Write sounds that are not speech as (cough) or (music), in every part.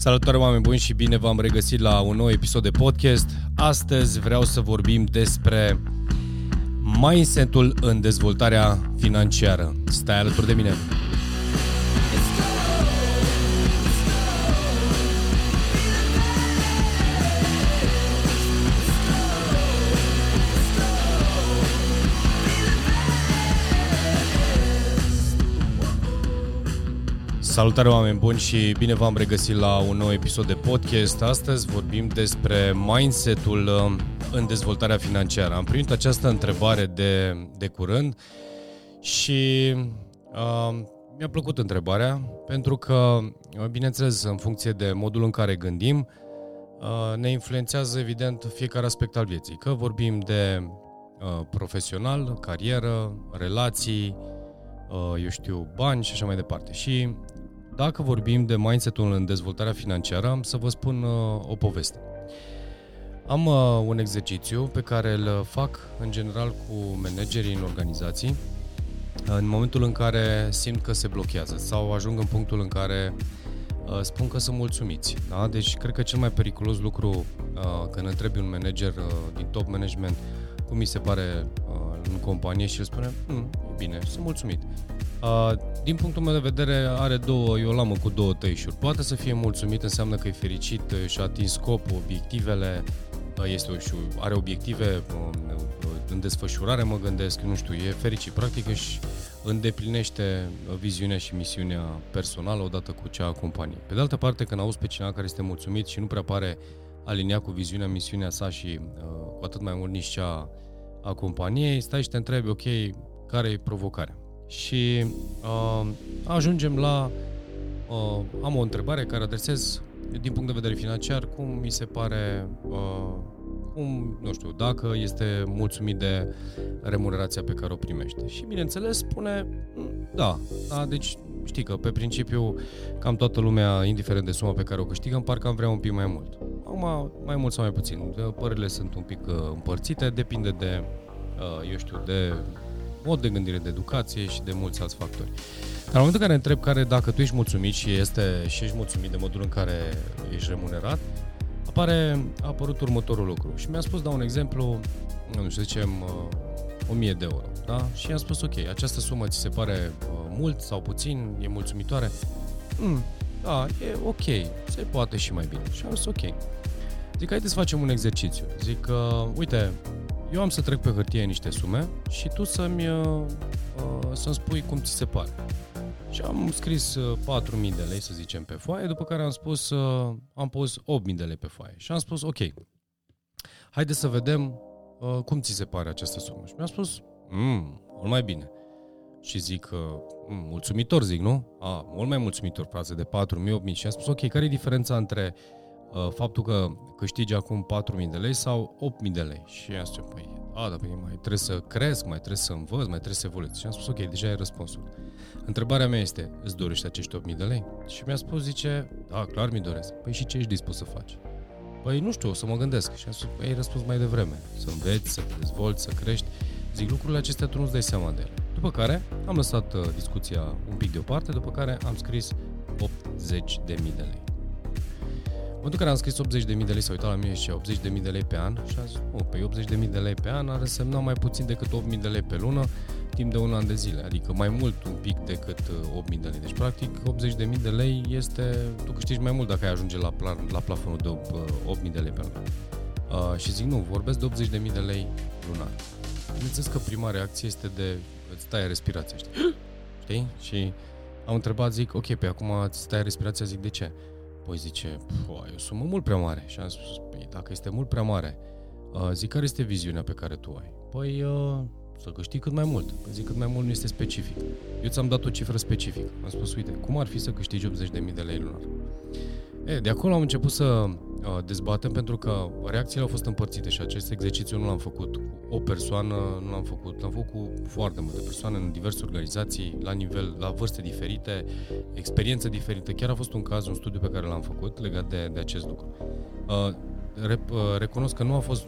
Salutare oameni buni și bine v-am regăsit la un nou episod de podcast. Astăzi vreau să vorbim despre mindset-ul în dezvoltarea financiară. Stai alături de mine. Salutare oameni buni și bine v-am regăsit la un nou episod de podcast. Astăzi vorbim despre mindset-ul uh, în dezvoltarea financiară. Am primit această întrebare de, de curând și uh, mi-a plăcut întrebarea pentru că, uh, bineînțeles, în funcție de modul în care gândim, uh, ne influențează evident fiecare aspect al vieții. Că vorbim de uh, profesional, carieră, relații, uh, eu știu, bani și așa mai departe. Și dacă vorbim de mindset-ul în dezvoltarea financiară, am să vă spun uh, o poveste. Am uh, un exercițiu pe care îl fac în general cu managerii în organizații în momentul în care simt că se blochează sau ajung în punctul în care uh, spun că sunt mulțumiți. Da? Deci cred că cel mai periculos lucru uh, când întrebi un manager uh, din top management cum mi se pare uh, în companie și el spune, hm, e bine, sunt mulțumit. Uh, din punctul meu de vedere, are două, eu l-am cu două tăișuri. Poate să fie mulțumit, înseamnă că e fericit și a atins scopul, obiectivele, uh, este, și are obiective uh, în desfășurare, mă gândesc, nu știu, e fericit. Practic își îndeplinește viziunea și misiunea personală odată cu cea a companiei. Pe de altă parte, când auzi pe cineva care este mulțumit și nu prea pare aliniat cu viziunea, misiunea sa și uh, cu atât mai mult nici cea a companiei, stai și te întrebi, ok, care e provocarea? Și uh, ajungem la... Uh, am o întrebare care adresez din punct de vedere financiar, cum mi se pare, uh, cum, nu știu, dacă este mulțumit de remunerația pe care o primește. Și bineînțeles spune, mm, da, da, deci știi că pe principiu cam toată lumea, indiferent de suma pe care o câștigă, parcă am vrea un pic mai mult. Acum, mai mult sau mai puțin, părerile sunt un pic uh, împărțite, depinde de, uh, eu știu, de mod de gândire, de educație și de mulți alți factori. Dar în momentul în care întreb care dacă tu ești mulțumit și, este, și ești mulțumit de modul în care ești remunerat, apare, a apărut următorul lucru. Și mi-a spus, dau un exemplu, nu știu, zicem, 1000 uh, de euro. Da? Și i-am spus, ok, această sumă ți se pare uh, mult sau puțin, e mulțumitoare? Mm, da, e ok, se poate și mai bine. Și am zis, ok. Zic, haideți să facem un exercițiu. Zic, uh, uite, eu am să trec pe hârtie niște sume și tu să-mi, uh, uh să-mi spui cum ți se pare. Și am scris 4.000 uh, de lei, să zicem, pe foaie, după care am spus, uh, am pus 8.000 de lei pe foaie. Și am spus, ok, haide să vedem uh, cum ți se pare această sumă. Și mi-a spus, mm, mult mai bine. Și zic, uh, mm, mulțumitor, zic, nu? A, mult mai mulțumitor față de 4.000, 8.000. Și am spus, ok, care e diferența între uh, faptul că câștigi acum 4.000 de lei sau 8.000 de lei? Și am spus, păi, a, dar păi mai trebuie să cresc, mai trebuie să învăț, mai trebuie să evoluez. Și am spus, ok, deja ai răspunsul. Întrebarea mea este, îți dorești acești 8.000 de lei? Și mi-a spus, zice, da, clar mi doresc. Păi și ce ești dispus să faci? Păi nu știu, o să mă gândesc. Și am spus, păi ai răspuns mai devreme. Să înveți, să te dezvolți, să crești. Zic, lucrurile acestea tu nu-ți dai seama de ele. După care am lăsat uh, discuția un pic deoparte, după care am scris 80 de mii de lei. În momentul în care am scris 80 de mii de lei, s-a uitat la mine și 80 de mii de lei pe an și am zis, oh, pe 80 de mii de lei pe an ar însemna mai puțin decât 8 mii de lei pe lună timp de un an de zile, adică mai mult un pic decât 8.000 uh, de lei. Deci, practic, 80.000 de lei este, tu câștigi mai mult dacă ai ajunge la, plan, la plafonul de 8.000 uh, de lei pe lună. Uh, și zic, nu, vorbesc de 80.000 de lei lunar. Bineînțeles că prima reacție este de îți stai respirația, știi? (gasps) știi? Și am întrebat, zic, ok, pe acum îți stai respirația, zic, de ce? Păi zice, e o sumă mult prea mare. Și am spus, păi dacă este mult prea mare, uh, zic, care este viziunea pe care tu ai? Păi, uh, să câștigi cât mai mult. Păi zic, cât mai mult nu este specific. Eu ți-am dat o cifră specifică. Am spus, uite, cum ar fi să câștigi 80.000 de lei lunar? E, de acolo am început să uh, dezbatem pentru că reacțiile au fost împărțite și acest exercițiu nu l-am făcut cu o persoană, nu l-am făcut, l-am făcut cu foarte multe persoane în diverse organizații, la nivel, la vârste diferite, experiențe diferite. Chiar a fost un caz, un studiu pe care l-am făcut legat de, de acest lucru. Uh, recunosc că nu a fost,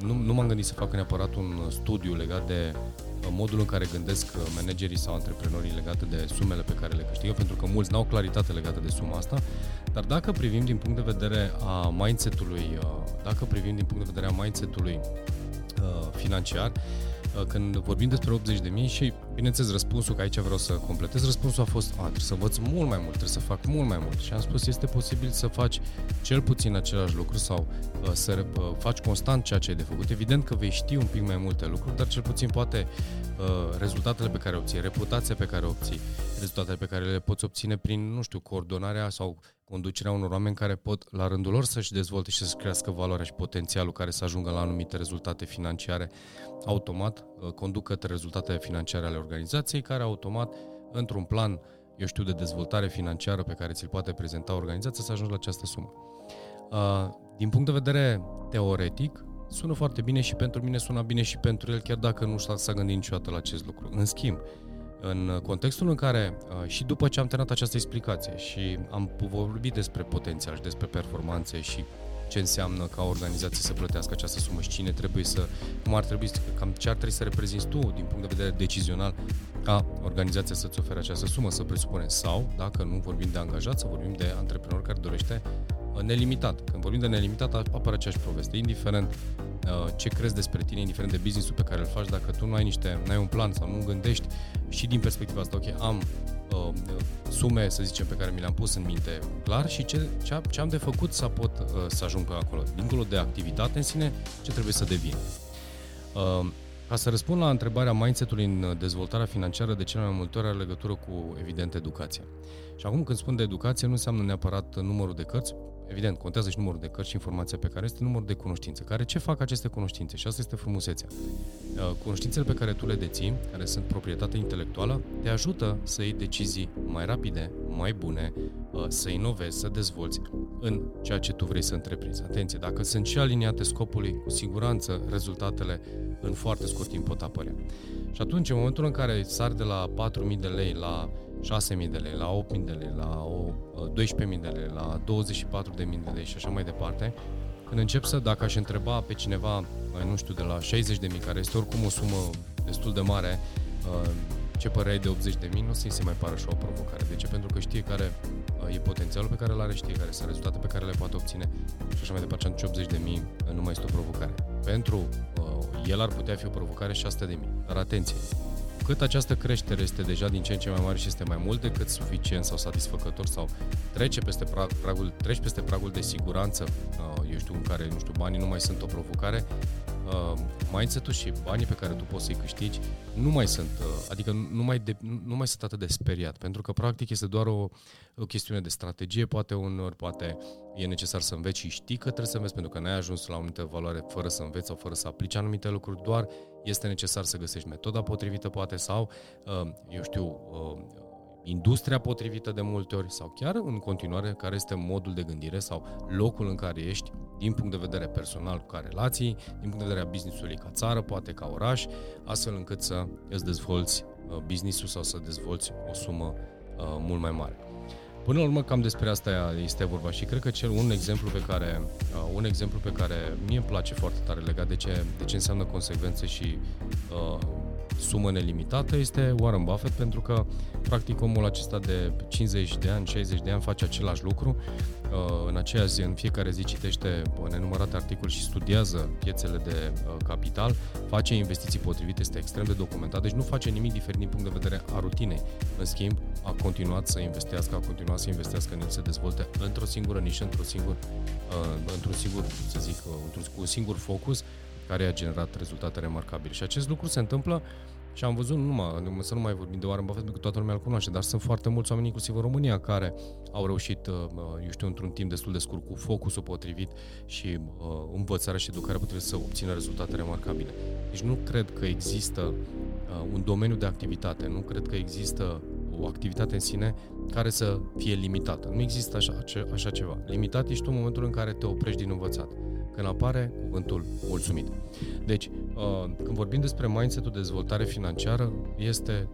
nu, nu m-am gândit să fac neapărat un studiu legat de modul în care gândesc managerii sau antreprenorii legate de sumele pe care le câștigă, pentru că mulți n-au claritate legată de suma asta, dar dacă privim din punct de vedere a mindset-ului, dacă privim din punct de vedere a mindset-ului financiar, Uh, când vorbim despre 80 de mii și, bineînțeles, răspunsul, că aici vreau să completez, răspunsul a fost, a, trebuie să învăț mult mai mult, trebuie să fac mult mai mult. Și am spus, este posibil să faci cel puțin același lucru sau uh, să uh, faci constant ceea ce ai de făcut. Evident că vei ști un pic mai multe lucruri, dar cel puțin poate uh, rezultatele pe care obții, reputația pe care obții, rezultatele pe care le poți obține prin, nu știu, coordonarea sau conducerea unor oameni care pot, la rândul lor, să-și dezvolte și să-și crească valoarea și potențialul care să ajungă la anumite rezultate financiare, automat uh, conduc către rezultatele financiare ale organizației, care automat, într-un plan, eu știu, de dezvoltare financiară pe care ți-l poate prezenta organizația, să ajungi la această sumă. Uh, din punct de vedere teoretic, sună foarte bine și pentru mine sună bine și pentru el, chiar dacă nu s-a gândit niciodată la acest lucru. În schimb, în contextul în care, uh, și după ce am terminat această explicație și am vorbit despre potențial și despre performanțe și ce înseamnă ca o organizație să plătească această sumă și cine trebuie să, cum ar trebui, cam ce ar trebui să reprezinți tu din punct de vedere decizional ca organizația să-ți ofere această sumă, să presupunem. Sau, dacă nu vorbim de angajat, să vorbim de antreprenor care dorește uh, nelimitat. Când vorbim de nelimitat, apare aceeași poveste. Indiferent uh, ce crezi despre tine, indiferent de business-ul pe care îl faci, dacă tu nu ai niște, nu ai un plan sau nu gândești și din perspectiva asta, ok, am uh, sume, să zicem, pe care mi le-am pus în minte clar și ce, ce, ce am de făcut să pot uh, să ajung pe acolo. Dincolo de activitate în sine, ce trebuie să devin. Uh, ca să răspund la întrebarea mindset-ului în dezvoltarea financiară, de cele mai multe ori are legătură cu, evident, educația. Și acum când spun de educație, nu înseamnă neapărat numărul de cărți, Evident, contează și numărul de cărți și informația pe care este numărul de cunoștințe. Care ce fac aceste cunoștințe? Și asta este frumusețea. Uh, cunoștințele pe care tu le deții, care sunt proprietate intelectuală, te ajută să iei decizii mai rapide, mai bune, uh, să inovezi, să dezvolți în ceea ce tu vrei să întreprinzi. Atenție, dacă sunt și aliniate scopului, cu siguranță rezultatele în foarte scurt timp pot apărea. Și atunci, în momentul în care sari de la 4.000 de lei la 6.000 de lei, la 8.000 de lei, la 12.000 de lei, la 24.000 de lei și așa mai departe, când încep să, dacă aș întreba pe cineva, mai nu știu, de la 60.000, care este oricum o sumă destul de mare, uh, ce părere de 80.000, nu o să-i se mai pară și o provocare. De ce? Pentru că știe care uh, e potențialul pe care îl are, știe care sunt rezultate pe care le poate obține și așa mai departe. Și atunci 80.000 nu mai este o provocare. Pentru uh, el ar putea fi o provocare 600.000. Dar atenție, cât această creștere este deja din ce în ce mai mare și este mai mult decât suficient sau satisfăcător sau trece peste pragul, treci peste pragul de siguranță, uh, eu știu, în care, nu știu, banii nu mai sunt o provocare, uh, mindset-ul și banii pe care tu poți să-i câștigi nu mai sunt, uh, adică nu mai, de, nu mai sunt atât de speriat, pentru că practic este doar o, o chestiune de strategie, poate unor, poate e necesar să înveți și știi că trebuie să înveți, pentru că n-ai ajuns la o anumită valoare fără să înveți sau fără să aplici anumite lucruri, doar este necesar să găsești metoda potrivită, poate, sau, uh, eu știu, uh, industria potrivită de multe ori sau chiar în continuare care este modul de gândire sau locul în care ești din punct de vedere personal ca relații, din punct de vedere a business-ului ca țară, poate ca oraș, astfel încât să îți dezvolți uh, business-ul sau să dezvolți o sumă uh, mult mai mare. Până la urmă, cam despre asta este vorba și cred că cel un exemplu pe care, uh, un exemplu pe care mie îmi place foarte tare legat de ce, de ce înseamnă consecvențe și uh, sumă nelimitată este Warren Buffett pentru că practic omul acesta de 50 de ani, 60 de ani face același lucru. Uh, în aceea zi, în fiecare zi citește nenumărate articole și studiază piețele de uh, capital, face investiții potrivite, este extrem de documentat, deci nu face nimic diferit din punct de vedere a rutinei. În schimb, a continuat să investească, a continuat să investească în el, se dezvolte într-o singură nișă, într-un singur, uh, într-un singur, să zic, într-un, cu un singur focus, care a generat rezultate remarcabile. Și acest lucru se întâmplă și am văzut, numai, să nu mai vorbim de Warren Buffett, pentru că toată lumea îl cunoaște, dar sunt foarte mulți oameni, inclusiv în România, care au reușit, uh, eu știu, într-un timp destul de scurt, cu focusul potrivit și uh, învățarea și educarea potrivit să obțină rezultate remarcabile. Deci nu cred că există uh, un domeniu de activitate, nu cred că există o activitate în sine care să fie limitată. Nu există așa, așa ceva. Limitat ești tu în momentul în care te oprești din învățat când apare cuvântul mulțumit. Deci, uh, când vorbim despre mindset-ul de dezvoltare financiară, este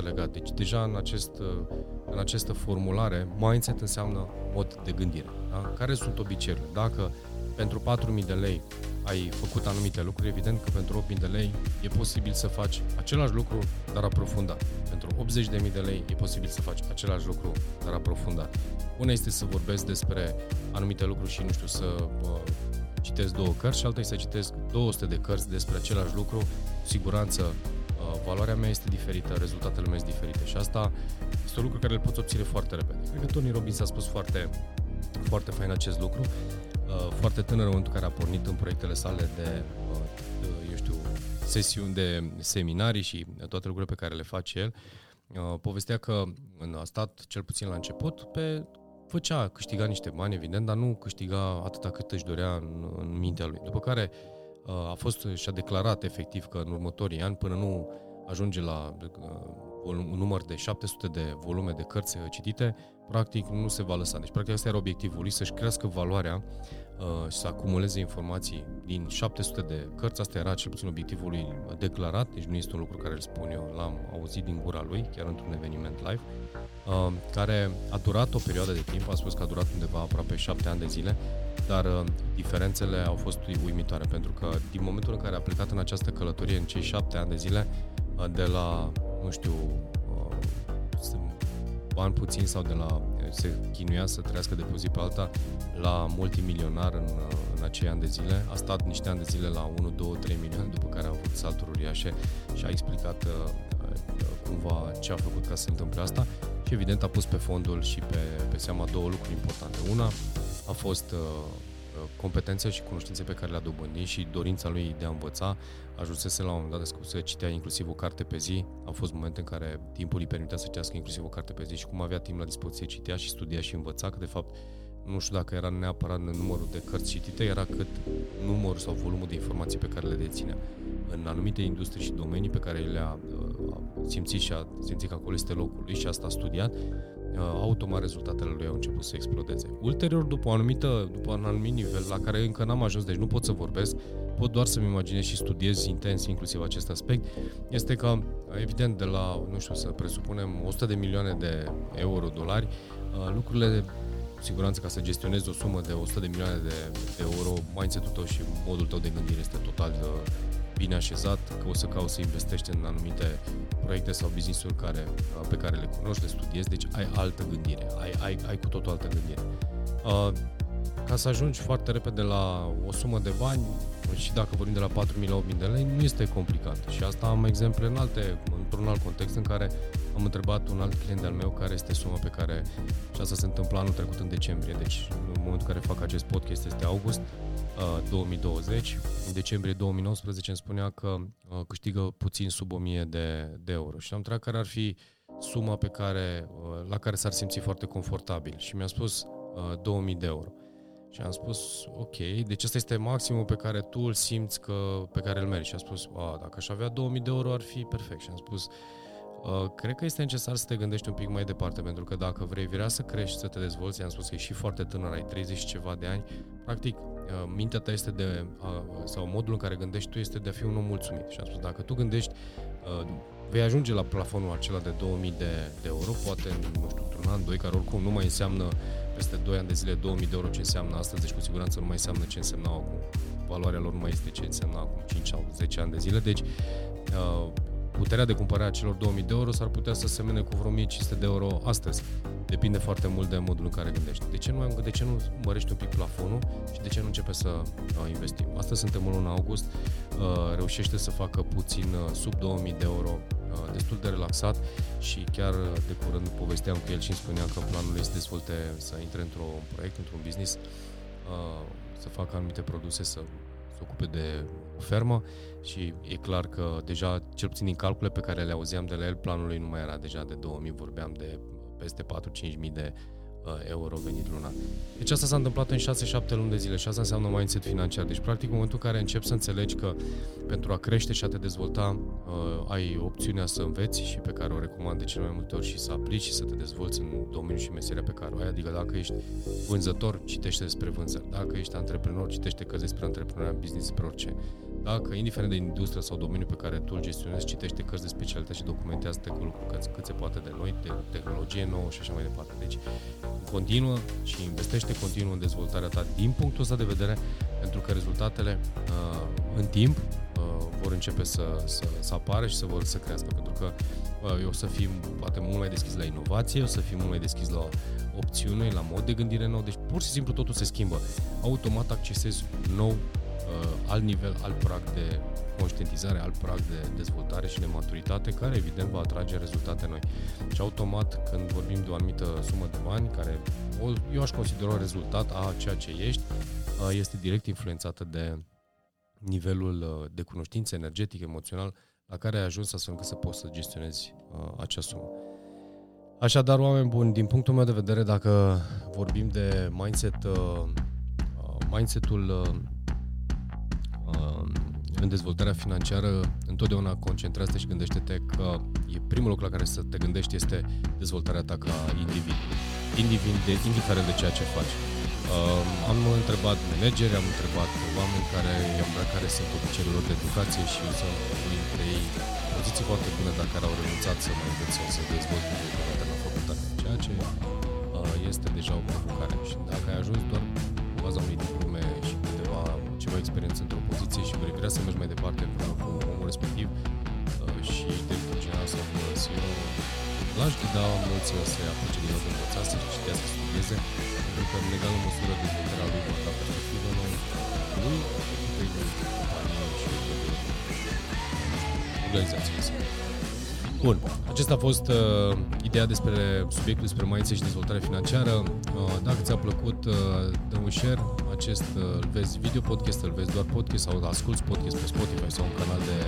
100% legat. Deci, deja în, acest, uh, în această formulare, mindset înseamnă mod de gândire. Da? Care sunt obiceiurile? Dacă pentru 4.000 de lei ai făcut anumite lucruri, evident că pentru 8.000 de lei e posibil să faci același lucru, dar aprofundat. Pentru 80.000 de lei e posibil să faci același lucru, dar aprofundat. Una este să vorbesc despre anumite lucruri și, nu știu, să uh, citesc două cărți și alta este să citesc 200 de cărți despre același lucru. Cu siguranță, uh, valoarea mea este diferită, rezultatele mele sunt diferite și asta este un lucru care îl poți obține foarte repede. Cred că Tony Robbins a spus foarte, foarte fain acest lucru. Uh, foarte tânăr în momentul în care a pornit în proiectele sale de, uh, de eu știu, sesiuni de seminarii și toate lucrurile pe care le face el, uh, povestea că a stat cel puțin la început pe făcea, câștiga niște bani, evident, dar nu câștiga atâta cât își dorea în, în mintea lui. După care a fost și-a declarat efectiv că în următorii ani, până nu ajunge la un număr de 700 de volume de cărți citite, practic nu se va lăsa. Deci, practic, asta era obiectivul lui, să-și crească valoarea uh, și să acumuleze informații din 700 de cărți. Asta era cel puțin obiectivul lui declarat, deci nu este un lucru care îl spun eu, l-am auzit din gura lui, chiar într-un eveniment live, uh, care a durat o perioadă de timp, a spus că a durat undeva aproape 7 ani de zile, dar uh, diferențele au fost uimitoare, pentru că din momentul în care a plecat în această călătorie, în cei 7 ani de zile, uh, de la, nu știu, uh, bani puțin sau de la se chinuia să trăiască de pe zi pe alta la multimilionar în, în acei ani de zile. A stat niște ani de zile la 1, 2, 3 milioane, după care a avut salturi uriașe și a explicat uh, uh, cumva ce a făcut ca să se întâmple asta și evident a pus pe fondul și pe, pe seama două lucruri importante. Una a fost uh, competențe și cunoștințe pe care le-a dobândit și dorința lui de a învăța. Ajunsese la un moment dat să citea inclusiv o carte pe zi. Au fost momente în care timpul îi permitea să citească inclusiv o carte pe zi și cum avea timp la dispoziție, citea și studia și învăța, că de fapt nu știu dacă era neapărat numărul de cărți citite, era cât numărul sau volumul de informații pe care le deține. În anumite industrii și domenii pe care le-a uh, simțit și a simțit că acolo este locul lui și asta a studiat, Uh, automat rezultatele lui au început să explodeze. Ulterior, după, o anumită, după un anumit nivel la care încă n-am ajuns, deci nu pot să vorbesc, pot doar să-mi imaginez și studiez intens inclusiv acest aspect, este că, evident, de la, nu știu, să presupunem 100 de milioane de euro, dolari, uh, lucrurile cu siguranță ca să gestionezi o sumă de 100 de milioane de, de euro, mindset-ul tău și modul tău de gândire este total uh, bine așezat, că o să cauți să investești în anumite proiecte sau business-uri care, pe care le cunoști, le studiezi, deci ai altă gândire, ai, ai, ai cu totul altă gândire. Uh, ca să ajungi foarte repede la o sumă de bani, și dacă vorbim de la 4.000 la 8.000 de lei, nu este complicat. Și asta am exemple în alte, într-un alt context în care am întrebat un alt client al meu care este suma pe care, și asta se întâmplă anul trecut în decembrie, deci în momentul în care fac acest podcast este august, 2020. În decembrie 2019 îmi spunea că uh, câștigă puțin sub 1000 de, de euro și am întrebat care ar fi suma pe care, uh, la care s-ar simți foarte confortabil și mi-a spus 2000 de euro. Și am spus, ok, deci ăsta este maximul pe care tu îl simți că, pe care îl mergi. Și a spus, a, dacă aș avea 2000 de euro ar fi perfect. Și am spus, Uh, cred că este necesar să te gândești un pic mai departe, pentru că dacă vrei vrea să crești, să te dezvolți, am spus că e și foarte tânăr, ai 30 și ceva de ani, practic uh, mintea ta este de, uh, sau modul în care gândești tu este de a fi un om mulțumit. Și am spus, dacă tu gândești, vei ajunge la plafonul acela de 2000 de, de euro, poate, nu știu, într-un an, doi, care oricum nu mai înseamnă peste 2 ani de zile 2000 de euro ce înseamnă astăzi, deci cu siguranță nu mai înseamnă ce însemna acum. Valoarea lor nu mai este ce însemna acum 5 sau 10 ani de zile, deci puterea de cumpărare a celor 2000 de euro s-ar putea să semene cu vreo 1500 de euro astăzi. Depinde foarte mult de modul în care gândești. De ce nu, de ce nu mărești un pic plafonul și de ce nu începe să uh, investim? Astăzi suntem în luna august, uh, reușește să facă puțin uh, sub 2000 de euro uh, destul de relaxat și chiar uh, de curând povesteam cu el și îmi spunea că planul este să dezvolte, să intre într-un proiect, într-un business, uh, să facă anumite produse, să se ocupe de o fermă și e clar că deja, cel puțin din calcule pe care le auzeam de la el, planul lui nu mai era deja de 2000, vorbeam de peste 4-5 mii de Uh, euro venit luna. Deci asta s-a întâmplat în 6-7 luni de zile și asta înseamnă mindset financiar. Deci, practic, în momentul în care începi să înțelegi că pentru a crește și a te dezvolta uh, ai opțiunea să înveți și pe care o recomand de cele mai multe ori și să aplici și să te dezvolți în domeniul și meseria pe care o ai. Adică dacă ești vânzător, citește despre vânzări. Dacă ești antreprenor, citește cărți despre antreprenoriat, business, despre orice. Dacă, indiferent de industria sau domeniul pe care tu îl gestionezi, citește cărți de specialitate și documentează-te cu lucruri cât, cât se poate de noi, de tehnologie nouă și așa mai departe. Deci, continuă și investește continuu în dezvoltarea ta din punctul ăsta de vedere, pentru că rezultatele uh, în timp uh, vor începe să, să, să apară și să vor să crească, pentru că uh, o să fim poate mult mai deschis la inovație, o să fim mult mai deschis la opțiune, la mod de gândire nou, deci pur și simplu totul se schimbă. Automat accesezi un nou, uh, alt nivel, alt prag de conștientizare, alt prag de dezvoltare și de maturitate, care evident va atrage rezultate noi. Și automat, când vorbim de o anumită sumă de bani, care eu aș considera rezultat a ceea ce ești, uh, este direct influențată de nivelul uh, de cunoștință energetic, emoțional, la care ai ajuns astfel încât să poți să gestionezi uh, acea sumă. Așadar, oameni buni, din punctul meu de vedere, dacă vorbim de mindset, uh, mindset-ul uh, în dezvoltarea financiară, întotdeauna concentrează și gândește-te că e primul lucru la care să te gândești este dezvoltarea ta ca individ, individ de, indiferent de ceea ce faci. Uh, am întrebat manageri, am întrebat oameni care, care sunt ofițerilor de educație și sunt dintre ei poziții foarte bune, dar care au renunțat să mai învețe, să dezvolte de la facultate, ceea ce uh, este deja o provocare. Și dacă ai ajuns doar într-o poziție și vrei vrea să mergi mai departe împreună cu omul respectiv uh, și director general sau CEO, l-aș ghida mulți să se apuce din nou de învățat, să citească, să studieze, pentru că în egală măsură dezvoltarea lui va da perspectivă noi, lui, pe companie și organizației Bun, acesta a fost uh, ideea despre subiectul despre mindset și dezvoltare financiară. Uh, dacă ți-a plăcut, uh, dă un share. Acest uh, îl vezi video podcast, îl vezi doar podcast sau asculti podcast pe Spotify sau un canal de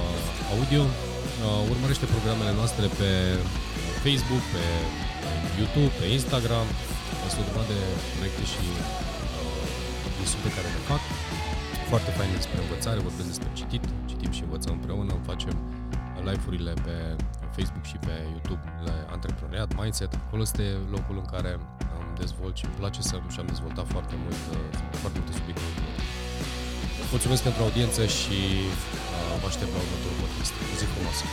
uh, audio. Uh, urmărește programele noastre pe Facebook, pe YouTube, pe Instagram. Este o de proiecte și uh, pe care le fac. Foarte fain despre învățare, vorbesc despre citit, citim și învățăm împreună, facem live-urile pe Facebook și pe YouTube la Antreprenoriat, Mindset. Acolo este locul în care am dezvolt și îmi place să și am dezvoltat foarte mult, uh, foarte multe subiecte. Mulțumesc pentru audiență și uh, vă aștept la următorul podcast. O zi frumoasă!